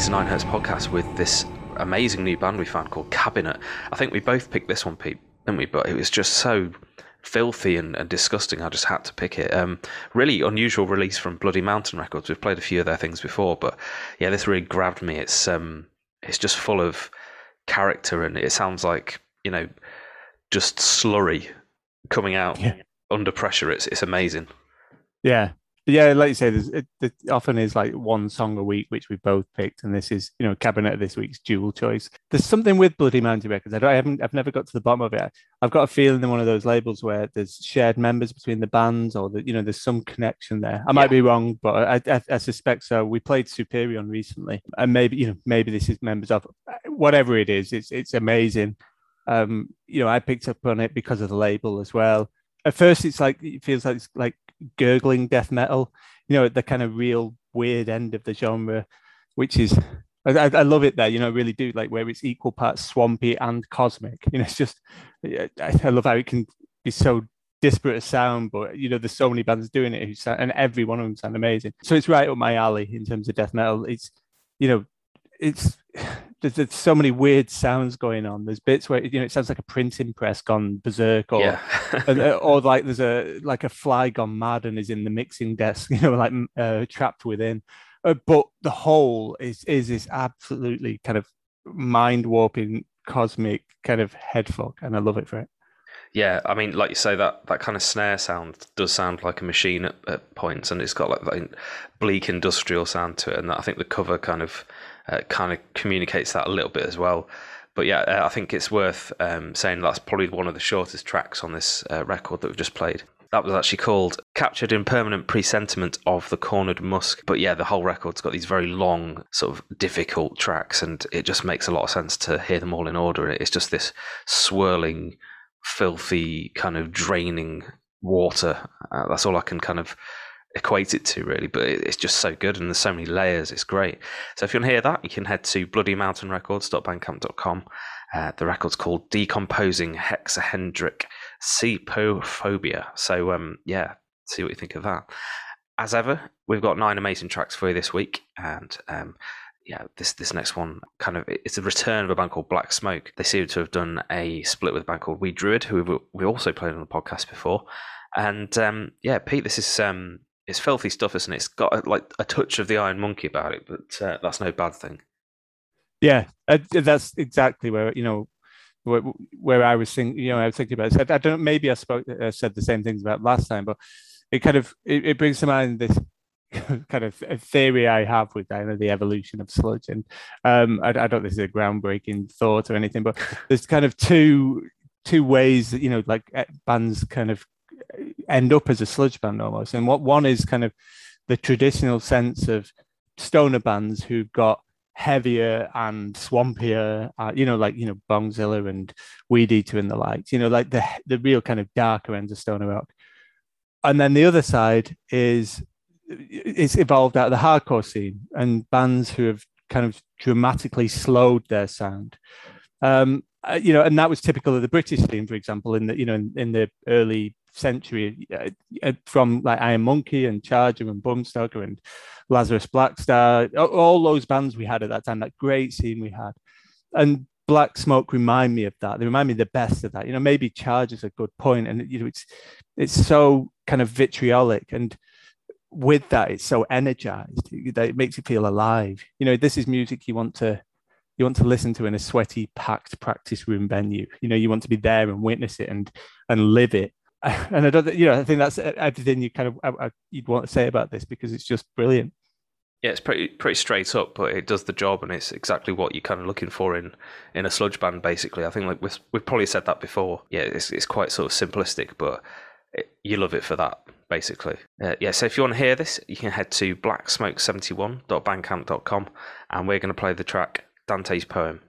today's Nine Hertz podcast with this amazing new band we found called Cabinet. I think we both picked this one, Pete, didn't we? But it was just so filthy and, and disgusting. I just had to pick it. Um, really unusual release from Bloody Mountain Records. We've played a few of their things before, but yeah, this really grabbed me. It's um, it's just full of character, and it sounds like you know, just slurry coming out yeah. under pressure. It's it's amazing. Yeah, yeah, like you say, there's it, it, often is like one song a week, which we both picked, and this is you know cabinet of this week's dual choice. There's something with Bloody Mountain Records. I, don't, I haven't, I've never got to the bottom of it. I've got a feeling in one of those labels where there's shared members between the bands, or that you know there's some connection there. I might be wrong, but I, I, I suspect so. We played Superior recently, and maybe you know maybe this is members of whatever it is. It's it's amazing. Um, you know, I picked up on it because of the label as well at first it's like it feels like it's like gurgling death metal, you know, the kind of real weird end of the genre, which is I, I, love it there, you know, I really do like where it's equal parts swampy and cosmic. You know, it's just I, love how it can be so disparate a sound, but you know, there's so many bands doing it who sound, and every one of them sound amazing. So it's right up my alley in terms of death metal. It's you know, it's there's, there's, so many weird sounds going on. There's bits where you know it sounds like a printing press gone berserk, or yeah. Uh, or like there's a like a fly gone mad and is in the mixing desk, you know, like uh, trapped within. Uh, but the whole is is this absolutely kind of mind warping cosmic kind of headfuck, and I love it for it. Yeah, I mean, like you say, that that kind of snare sound does sound like a machine at, at points, and it's got like that bleak industrial sound to it. And I think the cover kind of uh, kind of communicates that a little bit as well. But yeah, uh, I think it's worth um, saying that's probably one of the shortest tracks on this uh, record that we've just played. That was actually called Captured in Permanent Presentiment of the Cornered Musk. But yeah, the whole record's got these very long, sort of difficult tracks, and it just makes a lot of sense to hear them all in order. It's just this swirling, filthy, kind of draining water. Uh, that's all I can kind of equate it to really but it's just so good and there's so many layers it's great so if you want to hear that you can head to bloodymountainrecords.bandcamp.com uh, the record's called decomposing hexahendric cepophobia so um yeah see what you think of that as ever we've got nine amazing tracks for you this week and um yeah, this this next one kind of it's a return of a band called Black Smoke. They seem to have done a split with a band called We Druid, who we also played on the podcast before. And um, yeah, Pete, this is um, it's filthy stuff, isn't it? It's got a, like a touch of the Iron Monkey about it, but uh, that's no bad thing. Yeah, uh, that's exactly where you know where, where I was thinking. You know, I was thinking about. It. I don't. Maybe I spoke. I said the same things about last time, but it kind of it, it brings to mind this kind of theory I have with kind of the evolution of sludge. And um, I, I don't. This is a groundbreaking thought or anything, but there's kind of two two ways that you know, like eh, bands kind of end up as a sludge band almost. And what one is kind of the traditional sense of stoner bands who've got heavier and swampier, uh, you know, like you know Bongzilla and Weedeater and the likes, you know, like the the real kind of darker ends of stoner rock. And then the other side is it's evolved out of the hardcore scene and bands who have kind of dramatically slowed their sound. Um, uh, you know, and that was typical of the British scene, for example, in the you know in, in the early century uh, uh, from like Iron Monkey and Charger and Bumstoker and Lazarus Blackstar, all those bands we had at that time, that great scene we had. And Black Smoke remind me of that. They remind me the best of that. You know, maybe Charger's a good point, and you know, it's it's so kind of vitriolic, and with that, it's so energized that it makes you feel alive. You know, this is music you want to you want to listen to in a sweaty, packed practice room venue. You know, you want to be there and witness it and and live it and I don't, you know, I think that's uh, everything you kind of I, I, you'd want to say about this because it's just brilliant. Yeah, it's pretty pretty straight up, but it does the job, and it's exactly what you're kind of looking for in in a sludge band. Basically, I think like we've, we've probably said that before. Yeah, it's it's quite sort of simplistic, but it, you love it for that. Basically, uh, yeah. So if you want to hear this, you can head to blacksmoke71.bandcamp.com, and we're going to play the track Dante's poem.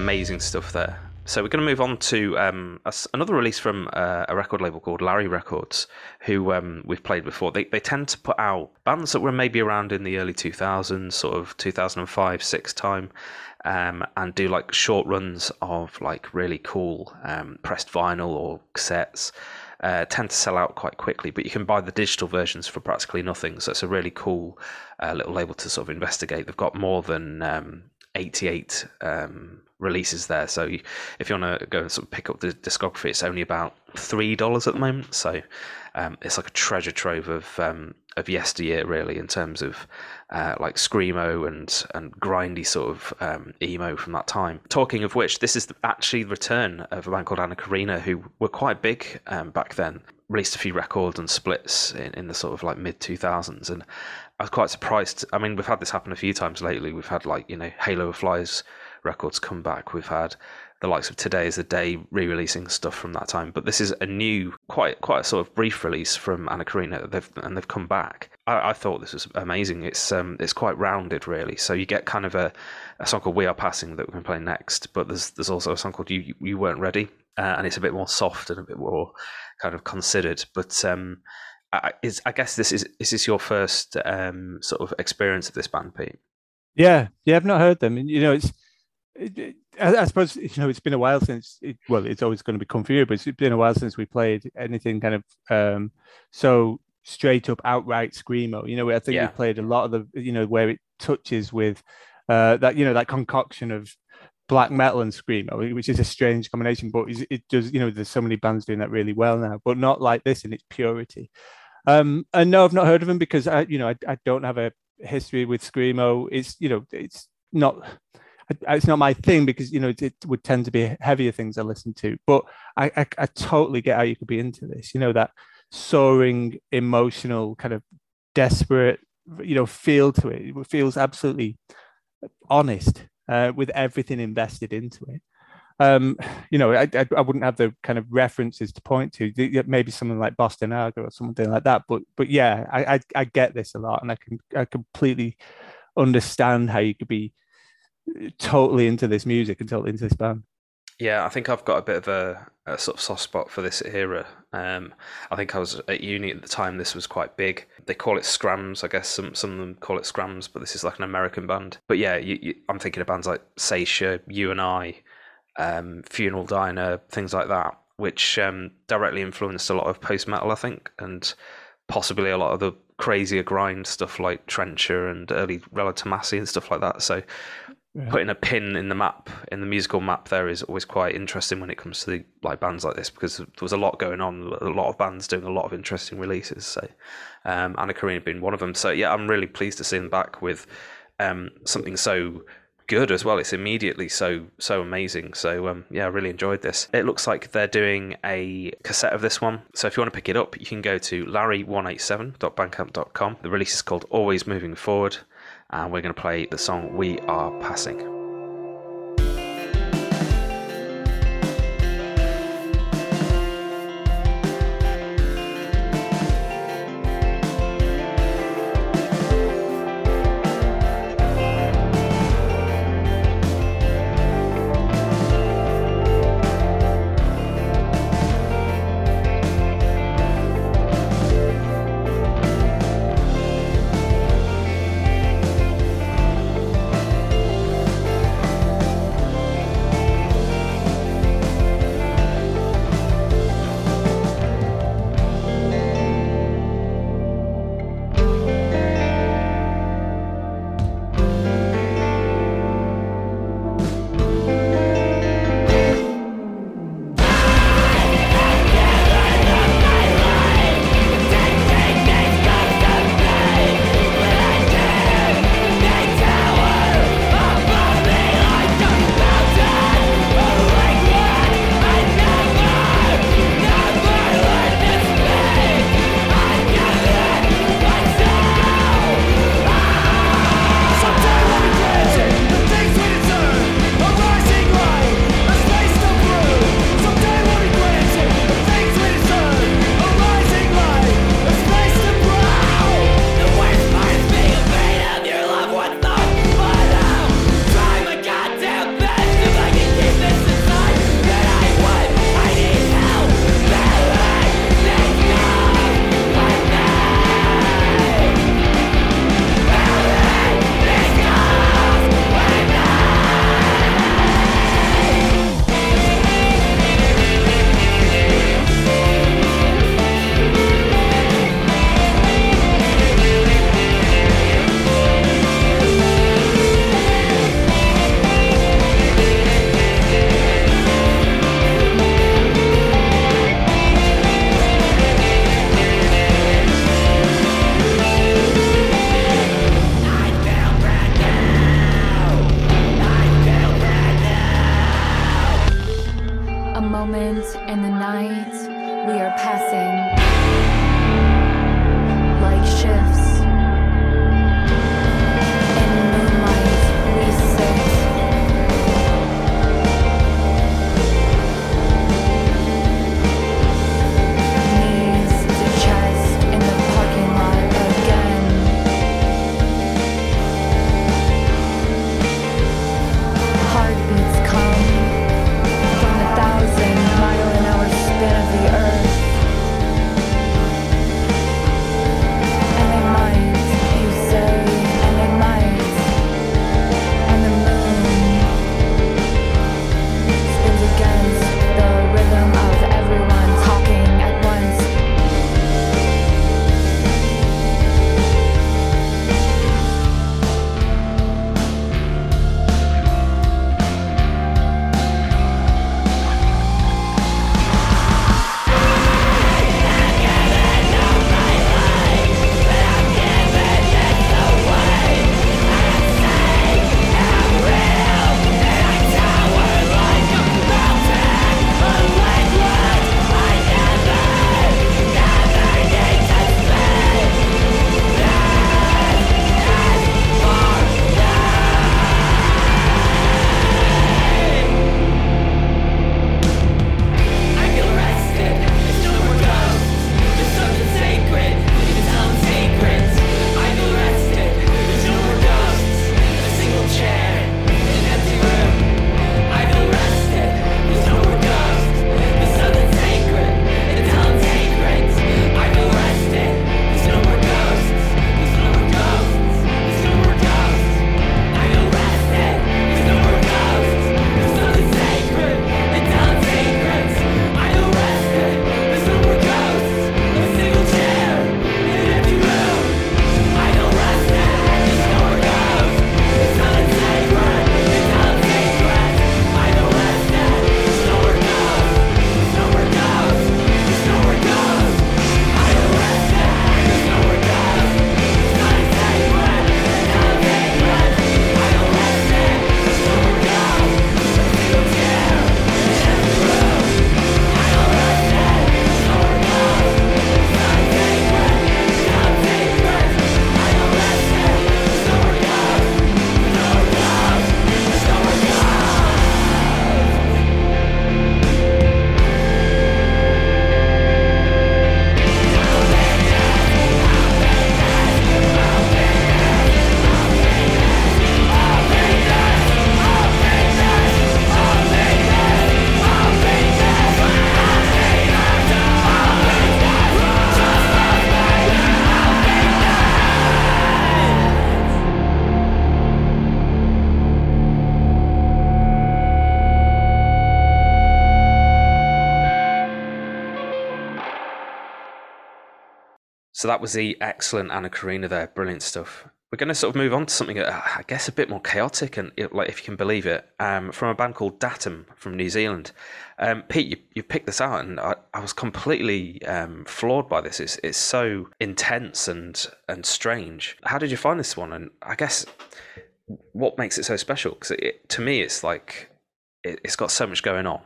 Amazing stuff there. So we're going to move on to um, a, another release from uh, a record label called Larry Records, who um, we've played before. They, they tend to put out bands that were maybe around in the early 2000s, sort of 2005, 6 time, um, and do like short runs of like really cool um, pressed vinyl or cassettes. Uh, tend to sell out quite quickly, but you can buy the digital versions for practically nothing. So it's a really cool uh, little label to sort of investigate. They've got more than um, 88 um, releases there. So you, if you want to go and sort of pick up the discography, it's only about three dollars at the moment. So um, it's like a treasure trove of um, of yesteryear, really, in terms of uh, like screamo and and grindy sort of um, emo from that time. Talking of which, this is actually the return of a band called Anna Karina, who were quite big um, back then. Released a few records and splits in, in the sort of like mid 2000s, and I was quite surprised. I mean, we've had this happen a few times lately. We've had like you know Halo of Flies records come back. We've had the likes of Today is the Day re-releasing stuff from that time. But this is a new, quite quite a sort of brief release from Anna Karina. They've and they've come back. I, I, thought this was amazing. It's um it's quite rounded really. So you get kind of a, a song called We Are Passing that we can play next. But there's there's also a song called You You Weren't Ready, uh, and it's a bit more soft and a bit more kind of considered. But um, I, is I guess this is is this your first um sort of experience of this band, Pete? Yeah, yeah, I've not heard them. You know, it's I, I, suppose you know it's been a while since. It, well, it's always going to for you, but it's been a while since we played anything kind of um, so straight up outright screamo. You know, I think yeah. we played a lot of the you know where it touches with uh, that you know that concoction of black metal and screamo, which is a strange combination, but it does you know there's so many bands doing that really well now, but not like this in its purity. Um, and no, I've not heard of them because I you know I, I don't have a history with screamo. It's you know it's not it's not my thing because you know it, it, would tend to be heavier things I listen to. But I, I, I totally get how you could be into this. You know that soaring, emotional, kind of desperate, you know, feel to it. It feels absolutely honest uh, with everything invested into it. Um, you know, I, I, I, wouldn't have the kind of references to point to. Maybe something like Boston Aga or something like that. But but yeah, I, I, I get this a lot, and I can I completely understand how you could be totally into this music and totally into this band. Yeah, I think I've got a bit of a, a sort of soft spot for this era. Um, I think I was at uni at the time. This was quite big. They call it skramz. I guess some some of them call it skramz, but this is like an American band. But yeah, you, you, I'm thinking of bands like Saetia, You and I, um, Funeral Diner, things like that, which um, directly influenced a lot of post metal, I think, and possibly a lot of the crazier grind stuff like Trencher and early Tomassi and stuff like that. So yeah. putting a pin in the map in the musical map there is always quite interesting when it comes to the, like bands like this because there was a lot going on a lot of bands doing a lot of interesting releases so um, Anna Karina being one of them. So yeah I'm really pleased to see them back with um, something so good as well. It's immediately so so amazing. So um, yeah I really enjoyed this. It looks like they're doing a cassette of this one. So if you want to pick it up you can go to larry187.bandcamp.com the release is called always moving forward and we're going to play the song We Are Passing. So that was the excellent Anna Karina there. Brilliant stuff. We're going to sort of move on to something, uh, I guess, a bit more chaotic and, like, if you can believe it, um, from a band called Dahtm from New Zealand. Um, Pete, you, you picked this out, and I, I was completely um, floored by this. It's it's so intense and and strange. How did you find this one? And I guess what makes it so special? Because to me, it's like it, it's got so much going on.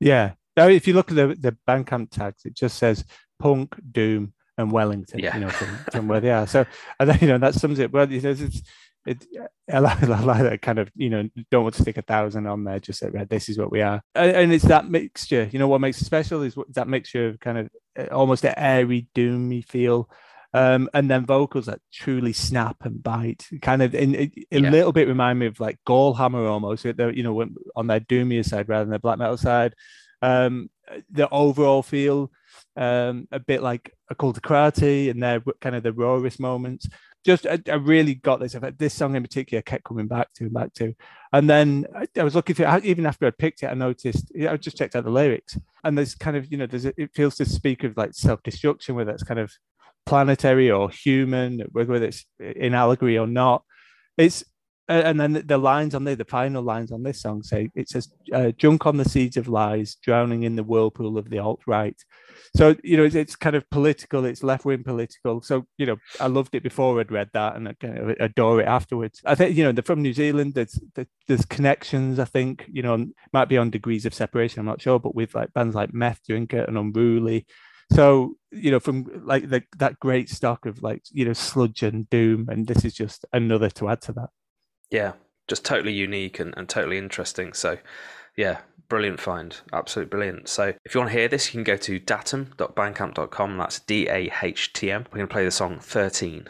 Yeah. Now, if you look at the the Bandcamp tags, it just says punk, doom, and Wellington. Yeah. You know, from, from where they are. So, and then, you know, that sums it. Well, it says it's. It, I like, I like that kind of, you know, don't want to stick a thousand on there. Just say, right, this is what we are, and, and it's that mixture. You know, what makes it special is what, that mixture of kind of uh, almost an airy, doomy feel, um, and then vocals that truly snap and bite. Kind of, in, it, a Yeah. little bit remind me of like Gallhammer almost. You know, on their doomier side rather than their black metal side. Um, the overall feel um, a bit like a call to karate and their kind of the rawest moments. Just I, I really got this. effect. This song in particular kept coming back to and back to, and then I, I was looking through. Even after I picked it, I noticed. I just checked out the lyrics, and there's kind of you know there's a, it feels to speak of like self destruction, whether it's kind of planetary or human, whether it's in allegory or not. It's and then the, the lines on there, the final lines on this song say it says, uh, "Drunk on the seeds of lies, drowning in the whirlpool of the alt right." So you know, it's, it's kind of political. It's left wing political. So you know, I loved it before I'd read that, and I kind of adore it afterwards. I think you know, they're from New Zealand. There's there's connections. I think you know, might be on degrees of separation. I'm not sure, but with like bands like Meth Drinker and Unruly. So you know, from like the, that great stock of like you know sludge and doom, and this is just another to add to that. Yeah, just totally unique and, and totally interesting. So, yeah, brilliant find. Absolutely brilliant. So, if you want to hear this, you can go to dahtm.bandcamp.com. That's D A H T M. We're going to play the song 13.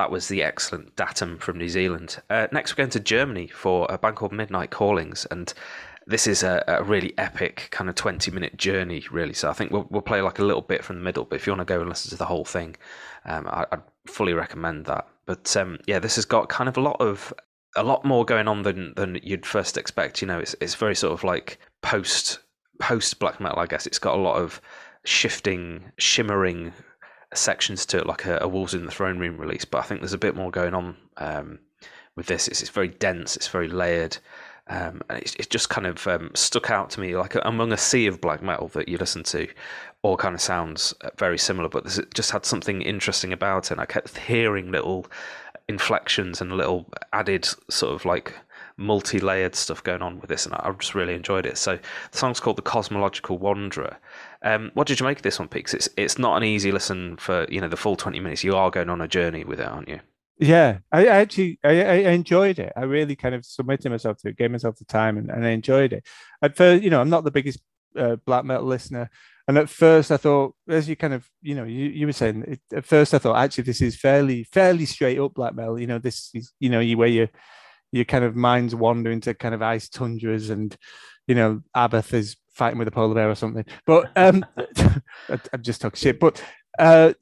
That was the excellent Dahtm from New Zealand. Uh, next, we're going to Germany for a band called Midnight Callings, and this is a, a really epic kind of 20 minute journey, really. So I think we'll, we'll play like a little bit from the middle, but if you want to go and listen to the whole thing, um, I, I'd fully recommend that. But um, yeah, this has got kind of a lot of a lot more going on than than you'd first expect. You know, it's it's very sort of like post post black metal, I guess. It's got a lot of shifting, shimmering sections to it, like a, a Wolves in the Throne Room release. But I think there's a bit more going on um, with this. It's, it's very dense. It's very layered. Um, and it, it just kind of um, stuck out to me like among a sea of black metal that you listen to, all kind of sounds uh, very similar, but this, just had something interesting about it. And I kept hearing little inflections and little added sort of like multi-layered stuff going on with this, and I just really enjoyed it. So the song's called "The Cosmological Wanderer." Um, what did you make of this one, Peaks? It's it's not an easy listen for you know the full twenty minutes. You are going on a journey with it, aren't you? Yeah, I, actually I, I enjoyed it. I really kind of submitted myself to it, gave myself the time, and, and I enjoyed it. At first, you know, I'm not the biggest uh, black metal listener, and at first I thought, as you kind of, you know, you, you were saying, it, at first I thought actually this is fairly fairly straight up black metal. You know, this is you know you where you your kind of minds wander into kind of ice tundras and you know Abbath is fighting with a polar bear or something. But um, I'm just talking shit. But uh,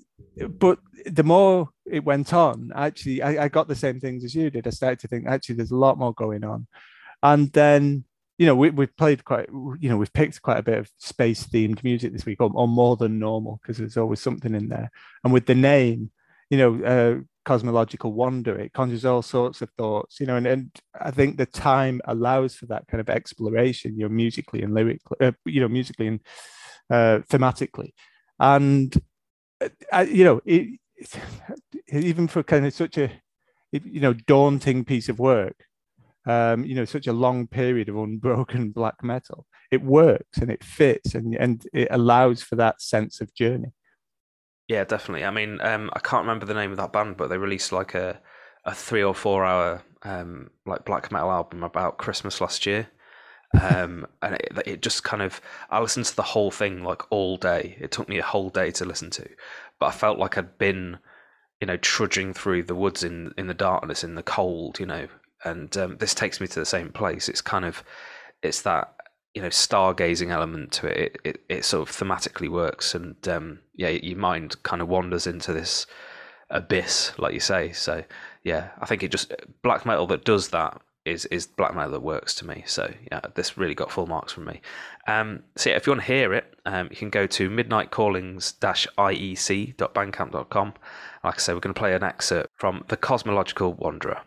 but the more it went on, actually, I, I, got the same things as you did. I started to think actually there's a lot more going on, and then you know we we've played quite you know we've picked quite a bit of space themed music this week, or, or more than normal because there's always something in there. And with the name, you know, uh, cosmological wonder, it conjures all sorts of thoughts, you know, and, and I think the time allows for that kind of exploration, you know, musically and lyrically, uh, you know, musically and uh, thematically, and uh, you know, it, even for kind of such a you know daunting piece of work um, you know such a long period of unbroken black metal it works and it fits and and it allows for that sense of journey yeah definitely i mean um, i can't remember the name of that band but they released like a a three or four hour um, like black metal album about christmas last year um, and it, it just kind of i listened to the whole thing like all day it took me a whole day to listen to but i felt like i'd been you know, trudging through the woods in in the darkness, in the cold, you know. And um, this takes me to the same place. It's kind of, it's that you know stargazing element to it. It it, it sort of thematically works, and um, yeah, your mind kind of wanders into this abyss, like you say. So yeah, I think it just black metal that does that is is black metal that works to me. So yeah, this really got full marks from me. Um, so yeah, if you want to hear it, um, you can go to midnightcallings-iec.bandcamp.com. Like I say, we're going to play an excerpt from The Cosmological Wanderer.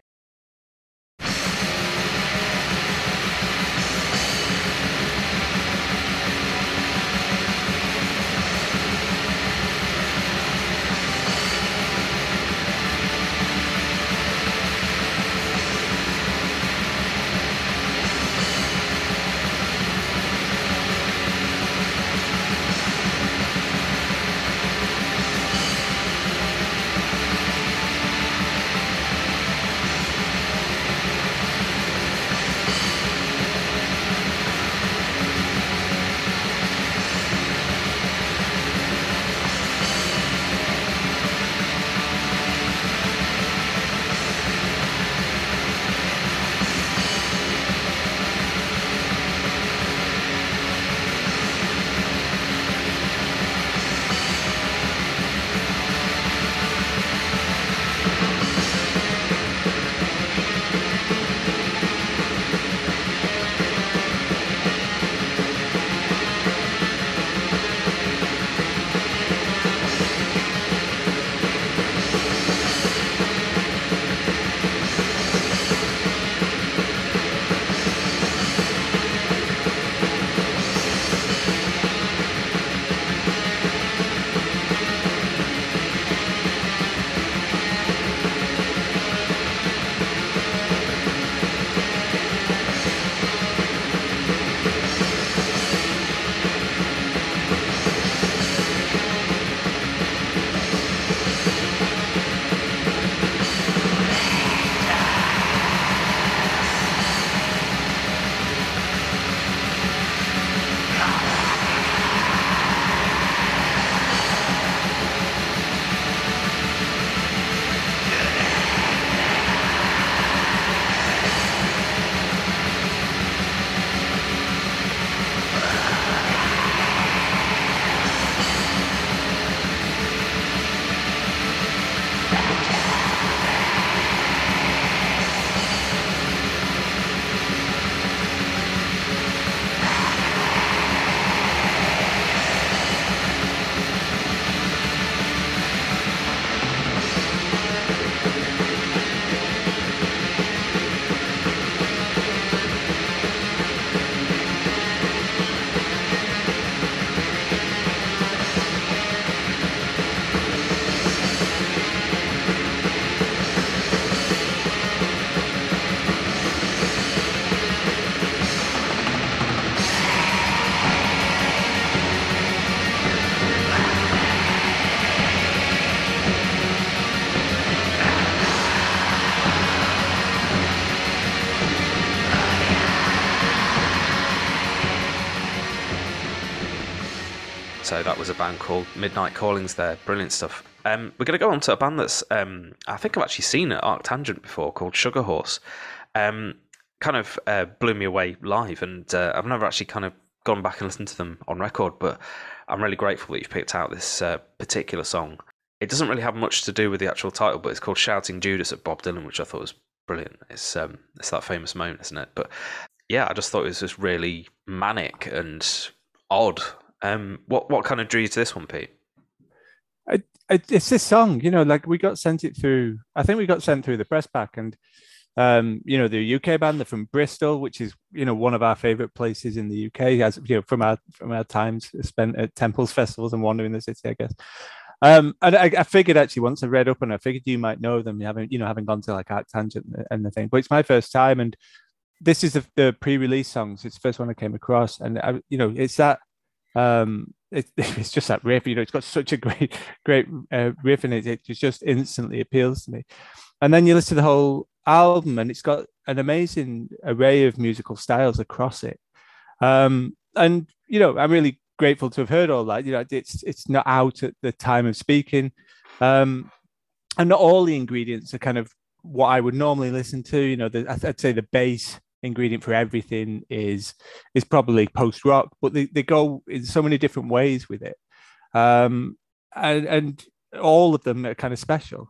So that was a band called Midnight Callings. There, brilliant stuff. Um, we're going to go on to a band that's um, I think I've actually seen at Arctangent before, called Sugar Horse. Um, kind of uh, blew me away live, and uh, I've never actually kind of gone back and listened to them on record, but I'm really grateful that you've picked out this uh, particular song. It doesn't really have much to do with the actual title, but it's called "Shouting Judas" at Bob Dylan, which I thought was brilliant. It's um, it's that famous moment, isn't it? But yeah, I just thought it was just really manic and odd. Um, what what kind of drew you to this one, Pete? I, I, it's this song, you know, like we got sent it through. I think we got sent through the press pack, and um, you know, the UK band, they're from Bristol, which is you know one of our favorite places in the UK, as you know from our from our times spent at temples, festivals, and wandering the city, I guess. Um, and I, I, figured actually once I read up and I figured you might know them, having you know having gone to like Arctangent and the thing. But it's my first time, and this is the, the pre-release songs. It's the first one I came across, and I, you know it's that um, it, it's just that riff. You know, it's got such a great great uh, riff in it. It just instantly appeals to me. And then you listen to the whole album, and it's got an amazing array of musical styles across it. Um, and you know, I'm really grateful to have heard all that. You know, it's it's not out at the time of speaking, um, and not all the ingredients are kind of what I would normally listen to. You know, the, I'd say the base ingredient for everything is is probably post rock, but they, they go in so many different ways with it, um, and and all of them are kind of special.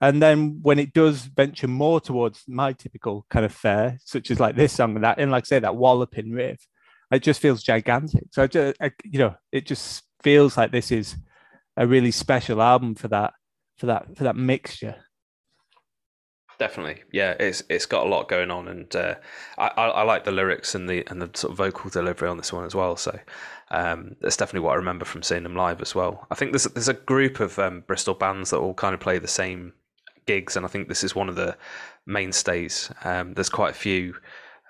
And then when it does venture more towards my typical kind of fare, such as like this song and that, and like I say that walloping riff, it just feels gigantic. So I just, I, you know, it just feels like this is a really special album for that, for that, for that mixture. Definitely, yeah. It's it's got a lot going on, and uh, I, I, I like the lyrics and the and the sort of vocal delivery on this one as well. So um, that's definitely what I remember from seeing them live as well. I think there's there's a group of um, Bristol bands that all kind of play the same gigs, and I think this is one of the mainstays. Um, there's quite a few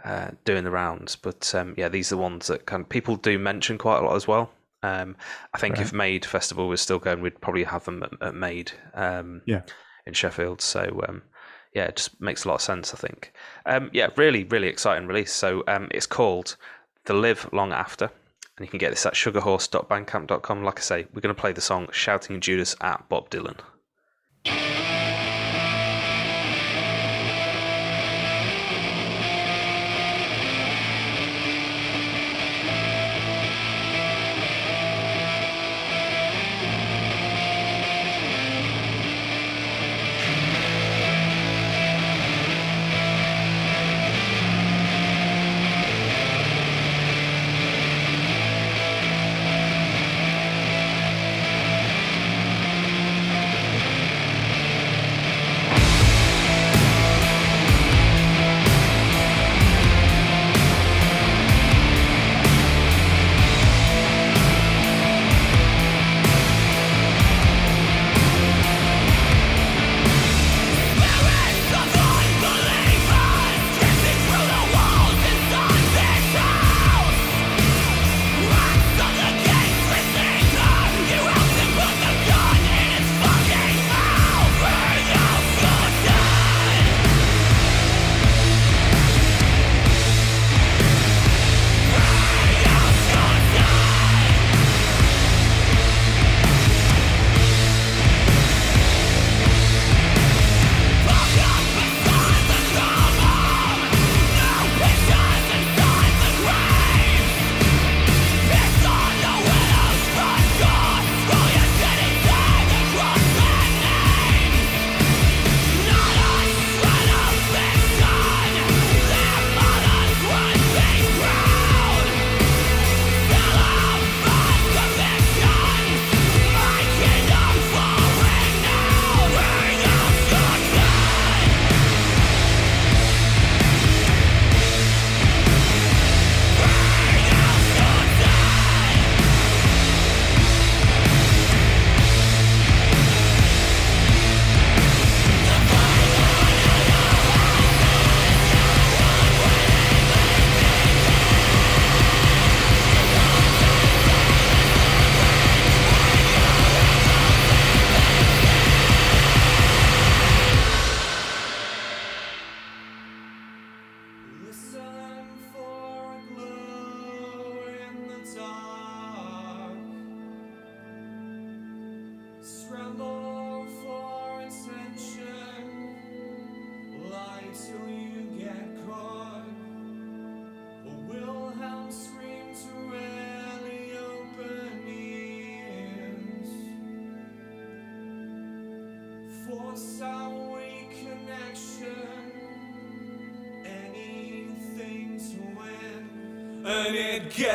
uh, doing the rounds. But um, yeah, these are the ones that kind of people do mention quite a lot as well. Um, I think right. if Made Festival was still going, we'd probably have them at, at Made um, yeah. in Sheffield. So um, yeah, it just makes a lot of sense, I think. Um, yeah, really, really exciting release. So um, it's called The Live Long After. And you can get this at sugarhorse.bandcamp.com. Like I say, we're going to play the song Shouting Judas at Bob Dylan.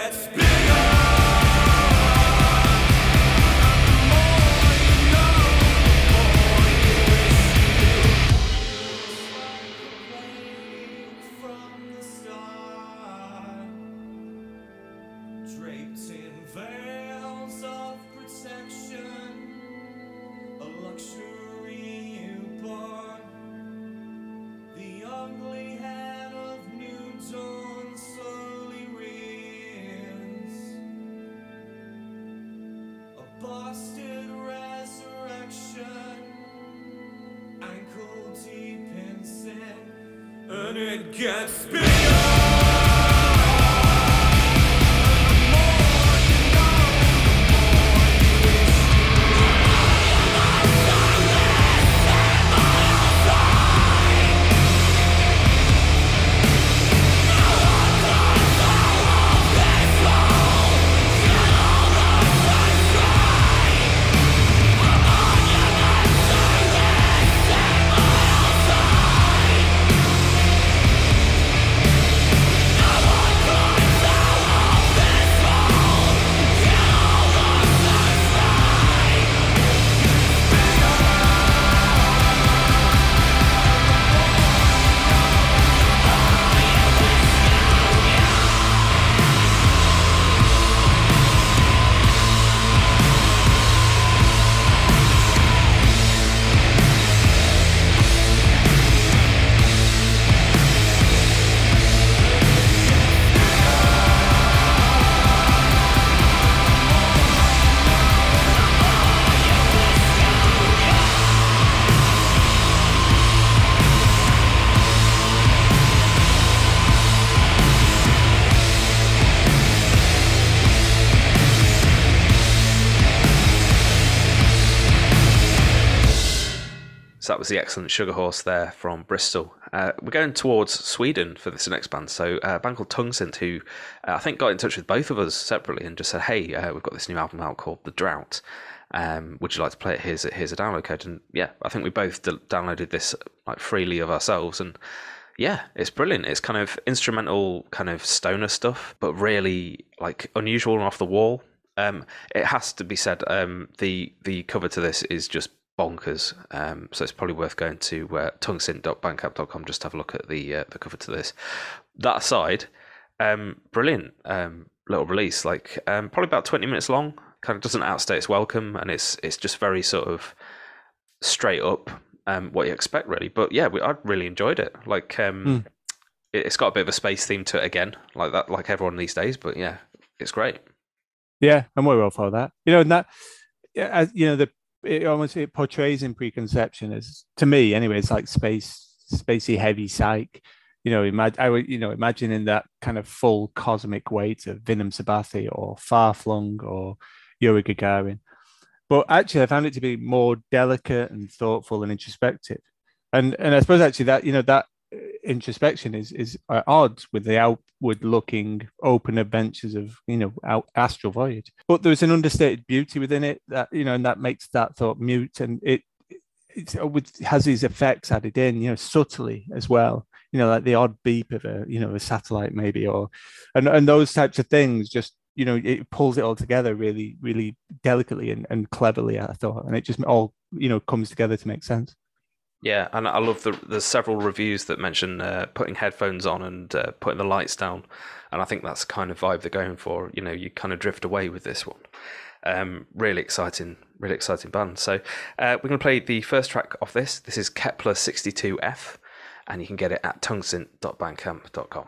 It gets excellent Sugar Horse there from Bristol. Uh, we're going towards Sweden for this next band. So uh, a band called Tungsint, who uh, I think got in touch with both of us separately and just said, "Hey, uh, we've got this new album out called The Drought. Um, would you like to play it? Here's a, here's a download code." And yeah, I think we both d- downloaded this like freely of ourselves, and yeah, it's brilliant. It's kind of instrumental, kind of stoner stuff, but really like unusual and off the wall. Um, it has to be said, um, the the cover to this is just bonkers. Um, so it's probably worth going to uh, just to have a look at the uh, the cover to this. That aside, um, brilliant um, little release. Like um, probably about twenty minutes long. Kind of doesn't outstay its welcome, and it's it's just very sort of straight up um, what you expect, really. But yeah, we, I really enjoyed it. Like um, it, it's got a bit of a space theme to it again, like that, like everyone these days. But yeah, it's great. Yeah, I'm very well for that. You know, and that, yeah, as you know, the it almost it portrays in preconception as to me anyway. It's like space, spacey, heavy psych. You know, imagine I would, you know, imagining that kind of full cosmic weight of Vinnum Sabbathi or Farflung or Yuri Gagarin. But actually, I found it to be more delicate and thoughtful and introspective. And and I suppose actually that you know that introspection is is at odds with the outward looking open adventures of you know out, astral voyage. But there's an understated beauty within it that you know and that makes that thought mute and it it's, uh, has these effects added in you know subtly as well. You know like the odd beep of a you know a satellite maybe or and, and those types of things just you know it pulls it all together really really delicately and, and cleverly i thought. And it just all you know comes together to make sense Yeah, and I love the there's several reviews that mention uh, putting headphones on and uh, putting the lights down, and I think that's the kind of vibe they're going for. You know, you kind of drift away with this one. Um, really exciting, really exciting band. So uh, we're going to play the first track off this. This is Kepler 62F, and you can get it at tungsint.bandcamp.com.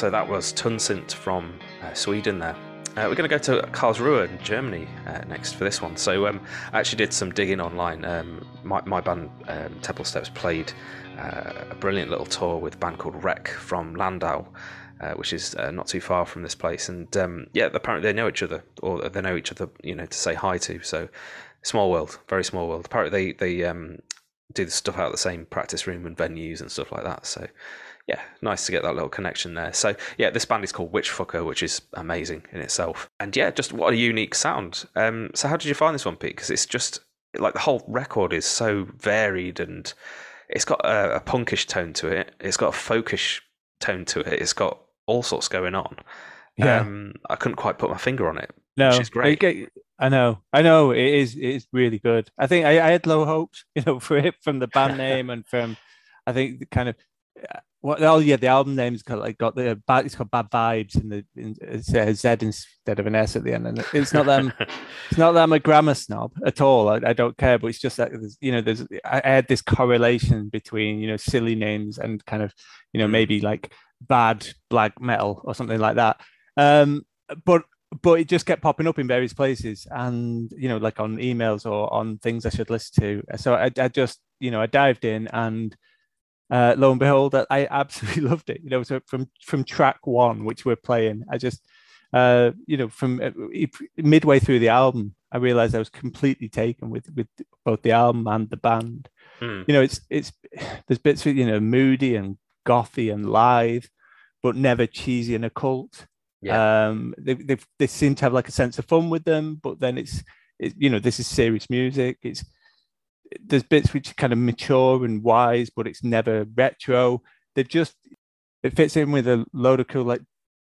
So that was Tungsint from uh, Sweden there. Uh, we're going to go to Karlsruhe in Germany uh, next for this one. So um, I actually did some digging online. Um, my, my band, um, Temple Steps, played uh, a brilliant little tour with a band called Wreck from Landau, uh, which is uh, not too far from this place. And um, yeah, apparently they know each other, or they know each other, you know, to say hi to. So small world, very small world. Apparently they they um, do the stuff out of the same practice room and venues and stuff like that. So yeah, nice to get that little connection there. So yeah, this band is called Witchfucker, which is amazing in itself. And yeah, just what a unique sound. Um, so how did you find this one, Pete? Because it's just like the whole record is so varied and it's got a, a punkish tone to it. It's got a folkish tone to it. It's got all sorts going on. Yeah. Um, I couldn't quite put my finger on it. No, which is great. I, I know, I know. It is, it is really good. I think I, I had low hopes, you know, for it from the band name and from, I think the kind of, uh, what? Oh yeah, the album name's got like got the bad. It's got bad vibes in the in, it's a Z instead of an S at the end, and it's not them. it's not that I'm a grammar snob at all. I, I don't care, but it's just that you know, there's I, had this correlation between you know silly names and kind of you know maybe like bad black metal or something like that. Um, but but it just kept popping up in various places, and you know, like on emails or on things I should listen to. So I, I just you know I dived in and. Uh, lo and behold, I- absolutely loved it. You know, so from from track one, which we're playing, I just, uh, you know, from uh, midway through the album, I realized I was completely taken with with both the album and the band. Hmm. You know, it's it's there's bits of you know moody and gothy and lithe, but never cheesy and occult. Yeah. Um, they they they seem to have like a sense of fun with them, but then it's it, you know this is serious music. It's there's bits which are kind of mature and wise, but it's never retro. They just it fits in with a load of cool like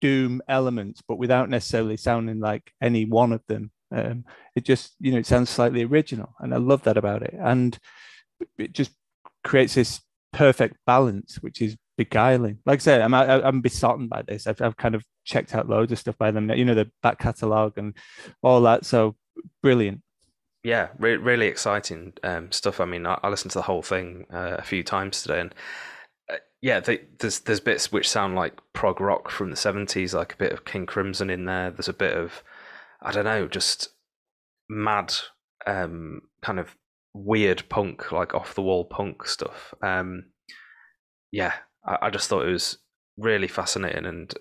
doom elements, but without necessarily sounding like any one of them. Um, it just you know it sounds slightly original, and I love that about it. And it just creates this perfect balance, which is beguiling. Like I said, I'm I, I'm besotted by this. I've I've kind of checked out loads of stuff by them. You know the back catalogue and all that. So brilliant. Yeah, re- really exciting um, stuff. I mean, I, I listened to the whole thing uh, a few times today, and uh, yeah, they, there's there's bits which sound like prog rock from the seventies, like a bit of King Crimson in there. There's a bit of I don't know, just mad um, kind of weird punk, like off the wall punk stuff. Um, yeah, I, I just thought it was really fascinating, and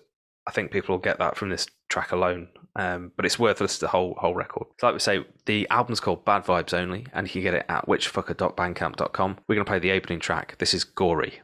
I think people will get that from this track alone. Um, but it's worth listening to the whole whole record. So like we say, the album's called Bad Vibes Only, and you can get it at witchfucker.bandcamp.com. We're going to play the opening track. This is Gori.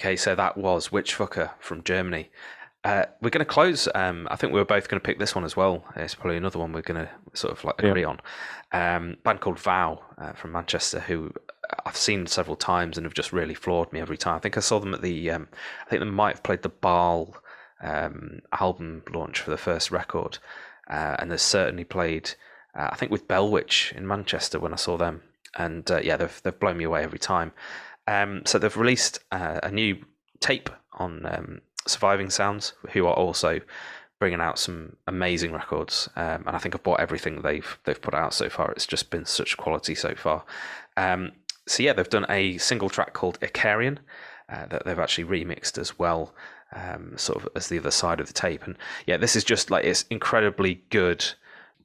Okay, so that was Witchfucker from Germany. Uh, we're going to close. Um, I think we were both going to pick this one as well. It's probably another one we're going to sort of like Yeah. agree on. Um, band called Vow uh, from Manchester, who I've seen several times and have just really floored me every time. I think I saw them at the. Um, I think they might have played the Baal um, album launch for the first record, uh, and they certainly played. Uh, I think with Bellwitch in Manchester when I saw them, and uh, yeah, they've they've blown me away every time. Um, so they've released uh, a new tape on um, Surviving Sounds, who are also bringing out some amazing records. Um, and I think I've bought everything they've they've put out so far. It's just been such quality so far. Um, so yeah, they've done a single track called Icarian uh, that they've actually remixed as well, um, sort of as the other side of the tape. And yeah, this is just like it's incredibly good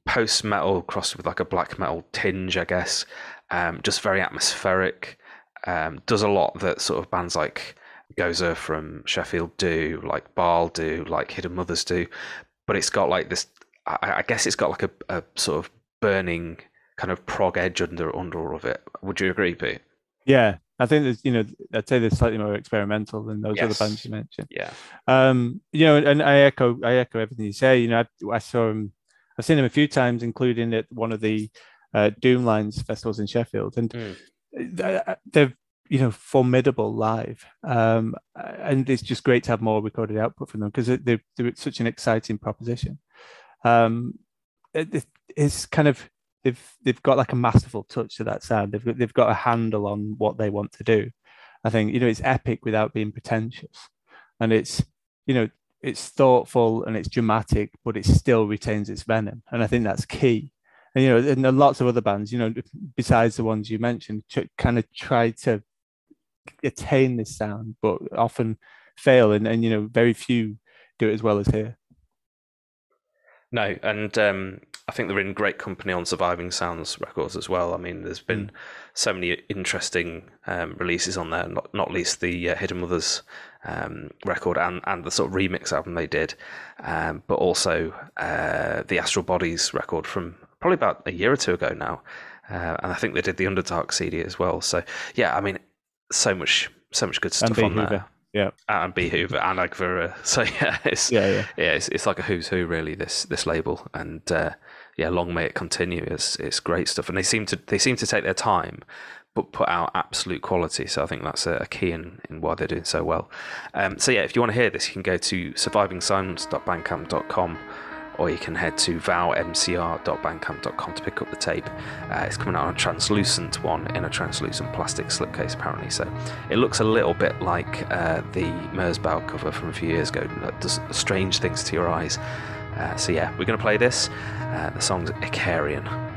post metal crossed with like a black metal tinge, I guess. Um, just very atmospheric. Um, does a lot that sort of bands like Gozer from Sheffield do, like Baal do, like Hidden Mothers do. But it's got like this. I, I guess it's got like a, a sort of burning kind of prog edge under under all of it. Would you agree, Pete? Yeah, I think there's, you know, I'd say they're slightly more experimental than those other bands you mentioned. Yeah. Um, you know, and I echo, I echo everything you say. You know, I, I saw him, I've seen him a few times, including at one of the uh, Doomlines festivals in Sheffield, and Mm. They're, you know, formidable live. Um, and it's just great to have more recorded output from them because they're, they're such an exciting proposition. Um, it, it- it's kind of they've they've got like a masterful touch to that sound. They've they've got a handle on what they want to do. I think you know it's epic without being pretentious, and it's you know it's thoughtful and it's dramatic, but it still retains its venom, and I think that's key. And you know, and lots of other bands, you know, besides the ones you mentioned, ch- kind of try to attain this sound, but often fail, and and you know, very few do it as well as here. No, and um, I think they're in great company on Surviving Sounds records as well. I mean, there's been so many interesting um, releases on there, not not least the uh, Hidden Mothers um, record and, and the sort of remix album they did, um, but also uh, the Astral Bodies record from probably about a year or two ago now. Uh, and I think they did the Underdark CD as well. So yeah, I mean, so much so much good stuff on Hoover. there. Yeah. And B Hoover and Agvera. So yeah, it's Yeah, yeah. yeah, it's, it's like a who's who really. This this label, and uh, yeah, long may it continue. It's it's great stuff, and they seem to they seem to take their time, but put out absolute quality. So I think that's a, a key in, in why they're doing so well. Um, so yeah, if you want to hear this, you can go to survivingsounds.bandcamp.com or you can head to vowmcr.bandcamp.com to pick up the tape. Uh, it's coming out on a translucent one in a translucent plastic slipcase, apparently. So it looks a little bit like uh, the Merzbow cover from a few years ago. That does strange things to your eyes. Uh, so yeah, we're going to play this. Uh, the song's Icarian.